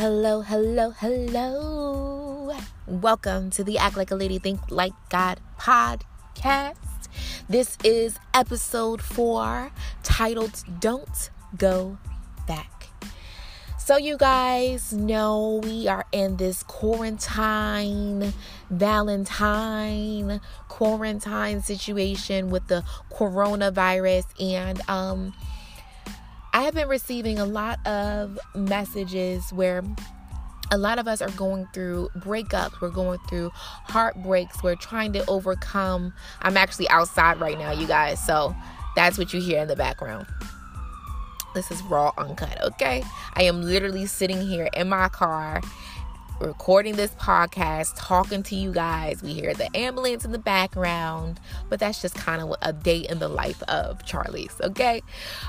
Hello, hello, hello. Welcome to the Act Like a Lady, Think Like God podcast. This is episode four titled Don't Go Back. So, you guys know we are in this quarantine, Valentine quarantine situation with the coronavirus, and um, I have been receiving a lot of messages where a lot of us are going through breakups, we're going through heartbreaks, we're trying to overcome. I'm actually outside right now, you guys, so that's what you hear in the background. This is raw uncut, okay? I am literally sitting here in my car recording this podcast, talking to you guys. We hear the ambulance in the background, but that's just kind of a day in the life of Charlie's, okay?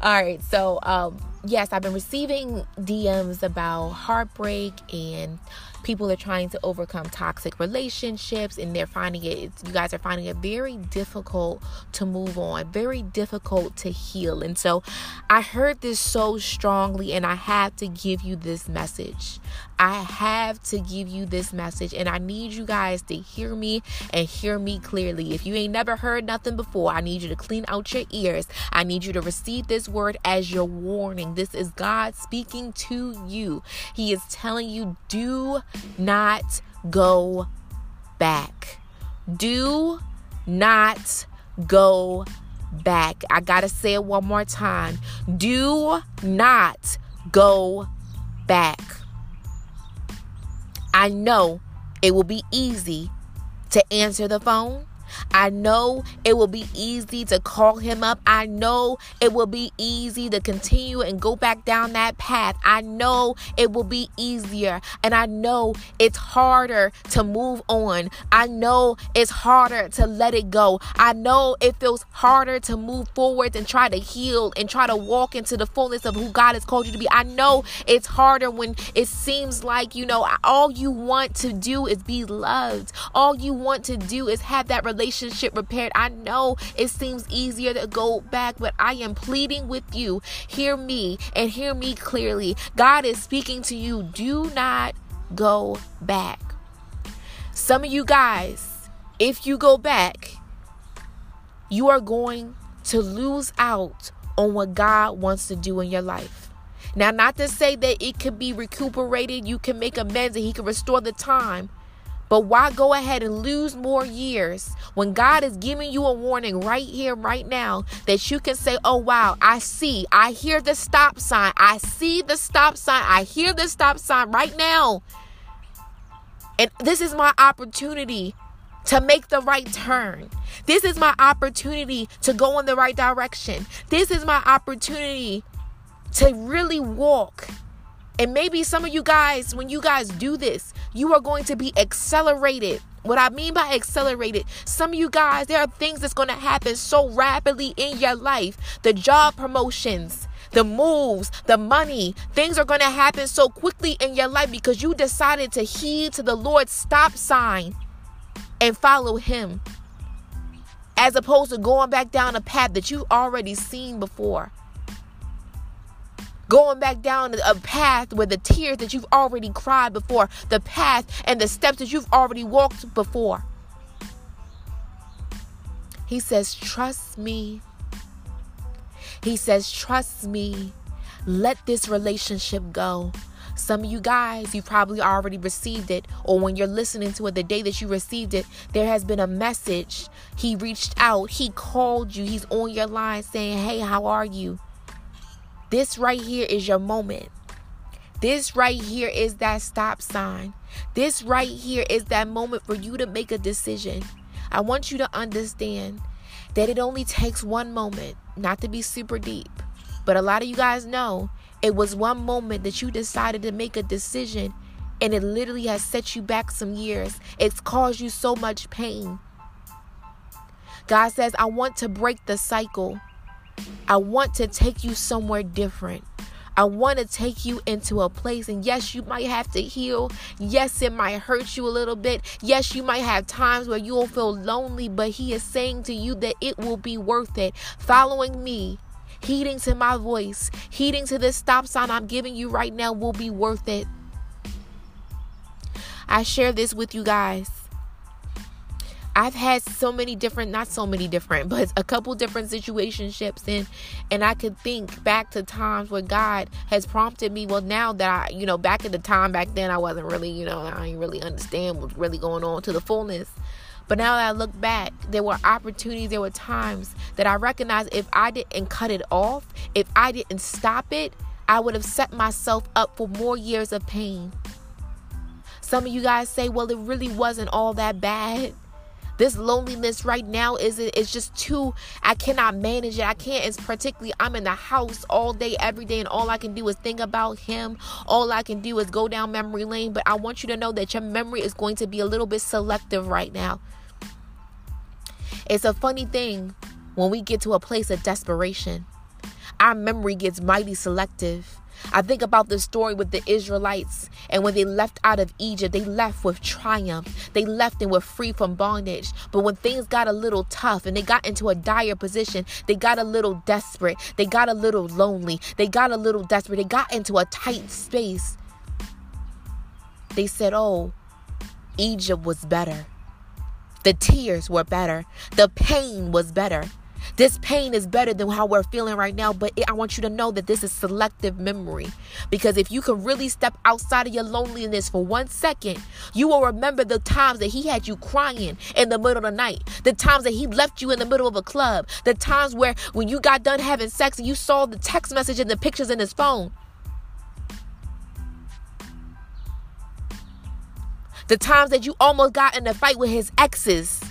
All right, so um, yes, I've been receiving DMs about heartbreak and people are trying to overcome toxic relationships and they're finding it you guys are finding it very difficult to move on very difficult to heal. And so i heard this so strongly and i have to give you this message. I have to give you this message and i need you guys to hear me and hear me clearly. If you ain't never heard nothing before i need you to clean out your ears. I need you to receive this word as your warning. This is god speaking to you. He is telling you do not go back. Do not go back. I got to say it one more time. Do not go back. I know it will be easy to answer the phone. I know it will be easy to call him up. I know it will be easy to continue and go back down that path. I know it will be easier. And I know it's harder to move on. I know it's harder to let it go. I know it feels harder to move forward and try to heal and try to walk into the fullness of who God has called you to be. I know it's harder when it seems like, you know, all you want to do is be loved. All you want to do is have that relationship relationship repaired. I know it seems easier to go back, but I am pleading with you. Hear me and hear me clearly. God is speaking to you. Do not go back. Some of you guys, if you go back, you are going to lose out on what God wants to do in your life. Now, not to say that it could be recuperated, you can make amends and He can restore the time. But why go ahead and lose more years when God is giving you a warning right here, right now, that you can say, Oh, wow, I see, I hear the stop sign, I see the stop sign, I hear the stop sign right now. And this is my opportunity to make the right turn. This is my opportunity to go in the right direction. This is my opportunity to really walk and maybe some of you guys, when you guys do this, you are going to be accelerated. What I mean by accelerated, some of you guys, there are things that's going to happen so rapidly in your life. The job promotions, the moves, the money, things are going to happen so quickly in your life because you decided to heed to the Lord's stop sign and follow Him as opposed to going back down a path that you've already seen before going back down a path where the tears that you've already cried before, the path and the steps that you've already walked before. He says, Trust me. He says, Trust me. Let this relationship go. Some of you guys, you probably already received it, or when you're listening to it, the day that you received it, there has been a message. He reached out, he called you, he's on your line saying, Hey, how are you? This right here is your moment. This right here is that stop sign. This right here is that moment for you to make a decision. I want you to understand that it only takes one moment, not to be super deep, but a lot of you guys know it was one moment that you decided to make a decision and it literally has set you back some years. It's caused you so much pain. God says, I want to break the cycle. I want to take you somewhere different. I want to take you into a place, and yes, you might have to heal. Yes, it might hurt you a little bit. Yes, you might have times where you'll feel lonely, but He is saying to you that it will be worth it. Following me, heeding to my voice, heeding to this stop sign I'm giving you right now will be worth it. I share this with you guys. I've had so many different, not so many different, but a couple different situationships, and and I could think back to times where God has prompted me. Well, now that I, you know, back at the time back then, I wasn't really, you know, I didn't really understand what's really going on to the fullness. But now that I look back, there were opportunities, there were times that I recognized if I didn't cut it off, if I didn't stop it, I would have set myself up for more years of pain. Some of you guys say, well, it really wasn't all that bad. This loneliness right now is it's just too I cannot manage it. I can't it's particularly I'm in the house all day every day and all I can do is think about him. All I can do is go down memory lane, but I want you to know that your memory is going to be a little bit selective right now. It's a funny thing when we get to a place of desperation. Our memory gets mighty selective. I think about the story with the Israelites, and when they left out of Egypt, they left with triumph. They left and were free from bondage. But when things got a little tough and they got into a dire position, they got a little desperate. They got a little lonely. They got a little desperate. They got into a tight space. They said, Oh, Egypt was better. The tears were better. The pain was better. This pain is better than how we're feeling right now, but I want you to know that this is selective memory. Because if you can really step outside of your loneliness for one second, you will remember the times that he had you crying in the middle of the night, the times that he left you in the middle of a club, the times where when you got done having sex and you saw the text message and the pictures in his phone. The times that you almost got in a fight with his exes.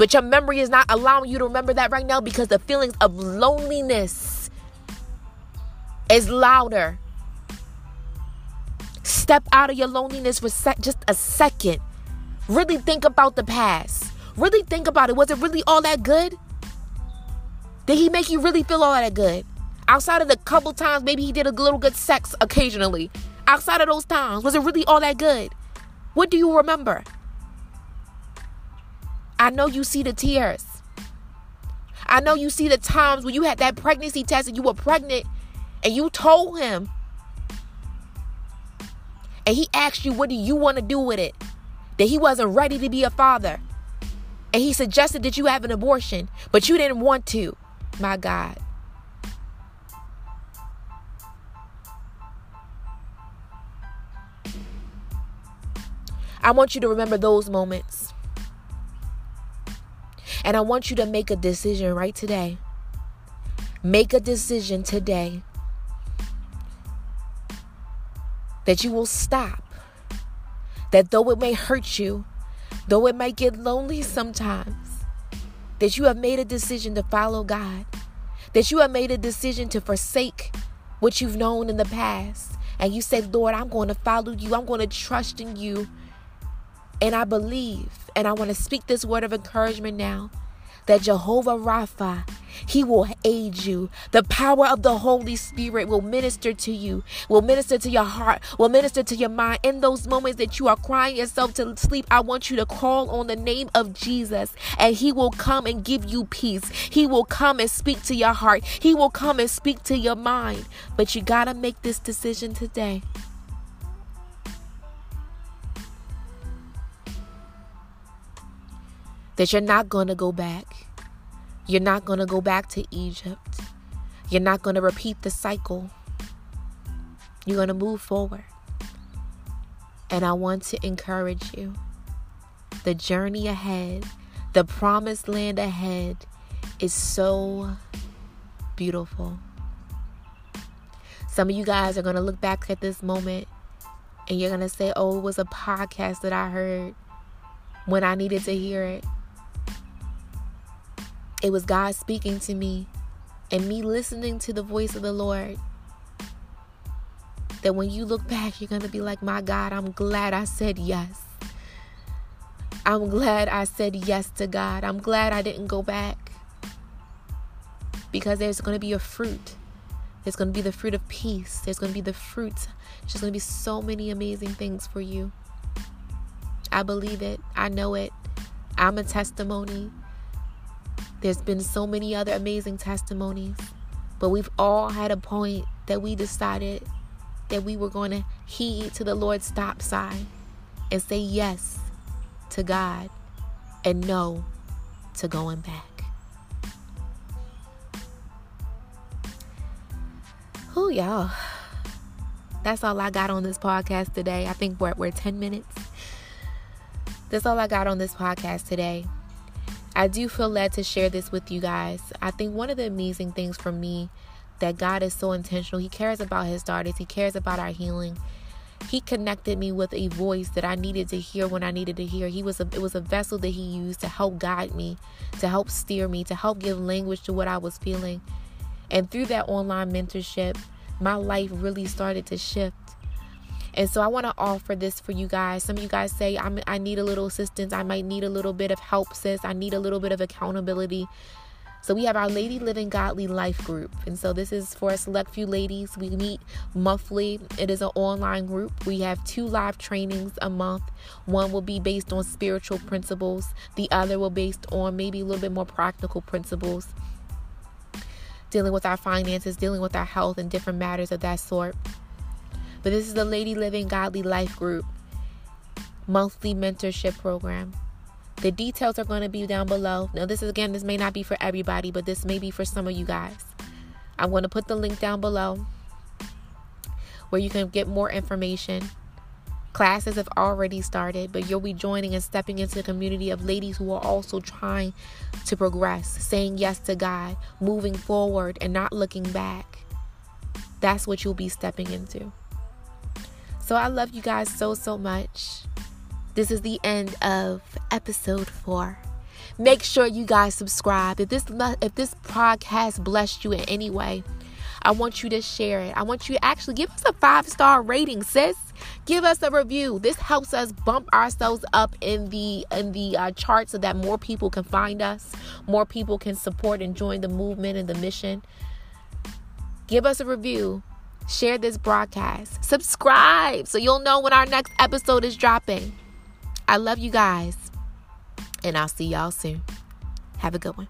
But your memory is not allowing you to remember that right now because the feelings of loneliness is louder. Step out of your loneliness for just a second. Really think about the past. Really think about it. Was it really all that good? Did he make you really feel all that good? Outside of the couple times, maybe he did a little good sex occasionally. Outside of those times, was it really all that good? What do you remember? I know you see the tears. I know you see the times when you had that pregnancy test and you were pregnant and you told him. And he asked you, What do you want to do with it? That he wasn't ready to be a father. And he suggested that you have an abortion, but you didn't want to. My God. I want you to remember those moments. And I want you to make a decision right today. Make a decision today that you will stop. That though it may hurt you, though it might get lonely sometimes, that you have made a decision to follow God. That you have made a decision to forsake what you've known in the past. And you say, Lord, I'm going to follow you. I'm going to trust in you. And I believe, and I want to speak this word of encouragement now that Jehovah Rapha, He will aid you. The power of the Holy Spirit will minister to you, will minister to your heart, will minister to your mind. In those moments that you are crying yourself to sleep, I want you to call on the name of Jesus, and He will come and give you peace. He will come and speak to your heart, He will come and speak to your mind. But you got to make this decision today. That you're not going to go back. You're not going to go back to Egypt. You're not going to repeat the cycle. You're going to move forward. And I want to encourage you. The journey ahead, the promised land ahead is so beautiful. Some of you guys are going to look back at this moment and you're going to say, oh, it was a podcast that I heard when I needed to hear it. It was God speaking to me and me listening to the voice of the Lord. That when you look back, you're going to be like, my God, I'm glad I said yes. I'm glad I said yes to God. I'm glad I didn't go back. Because there's going to be a fruit. There's going to be the fruit of peace. There's going to be the fruit. There's going to be so many amazing things for you. I believe it. I know it. I'm a testimony. There's been so many other amazing testimonies, but we've all had a point that we decided that we were going to heed to the Lord's stop sign and say yes to God and no to going back. Who y'all? That's all I got on this podcast today. I think we're, we're 10 minutes. That's all I got on this podcast today. I do feel led to share this with you guys. I think one of the amazing things for me that God is so intentional. He cares about his daughters. He cares about our healing. He connected me with a voice that I needed to hear when I needed to hear. He was a it was a vessel that he used to help guide me, to help steer me, to help give language to what I was feeling. And through that online mentorship, my life really started to shift. And so I want to offer this for you guys. Some of you guys say, I need a little assistance. I might need a little bit of help, sis. I need a little bit of accountability. So we have our Lady Living Godly Life group. And so this is for a select few ladies. We meet monthly. It is an online group. We have two live trainings a month. One will be based on spiritual principles. The other will be based on maybe a little bit more practical principles. Dealing with our finances, dealing with our health and different matters of that sort. But this is the Lady Living Godly Life group monthly mentorship program. The details are going to be down below. Now, this is again, this may not be for everybody, but this may be for some of you guys. I'm going to put the link down below where you can get more information. Classes have already started, but you'll be joining and stepping into the community of ladies who are also trying to progress, saying yes to God, moving forward, and not looking back. That's what you'll be stepping into. So I love you guys so, so much. This is the end of episode four. Make sure you guys subscribe. If this if this podcast blessed you in any way, I want you to share it. I want you to actually give us a five star rating, sis. Give us a review. This helps us bump ourselves up in the in the uh, chart so that more people can find us, more people can support and join the movement and the mission. Give us a review. Share this broadcast. Subscribe so you'll know when our next episode is dropping. I love you guys. And I'll see y'all soon. Have a good one.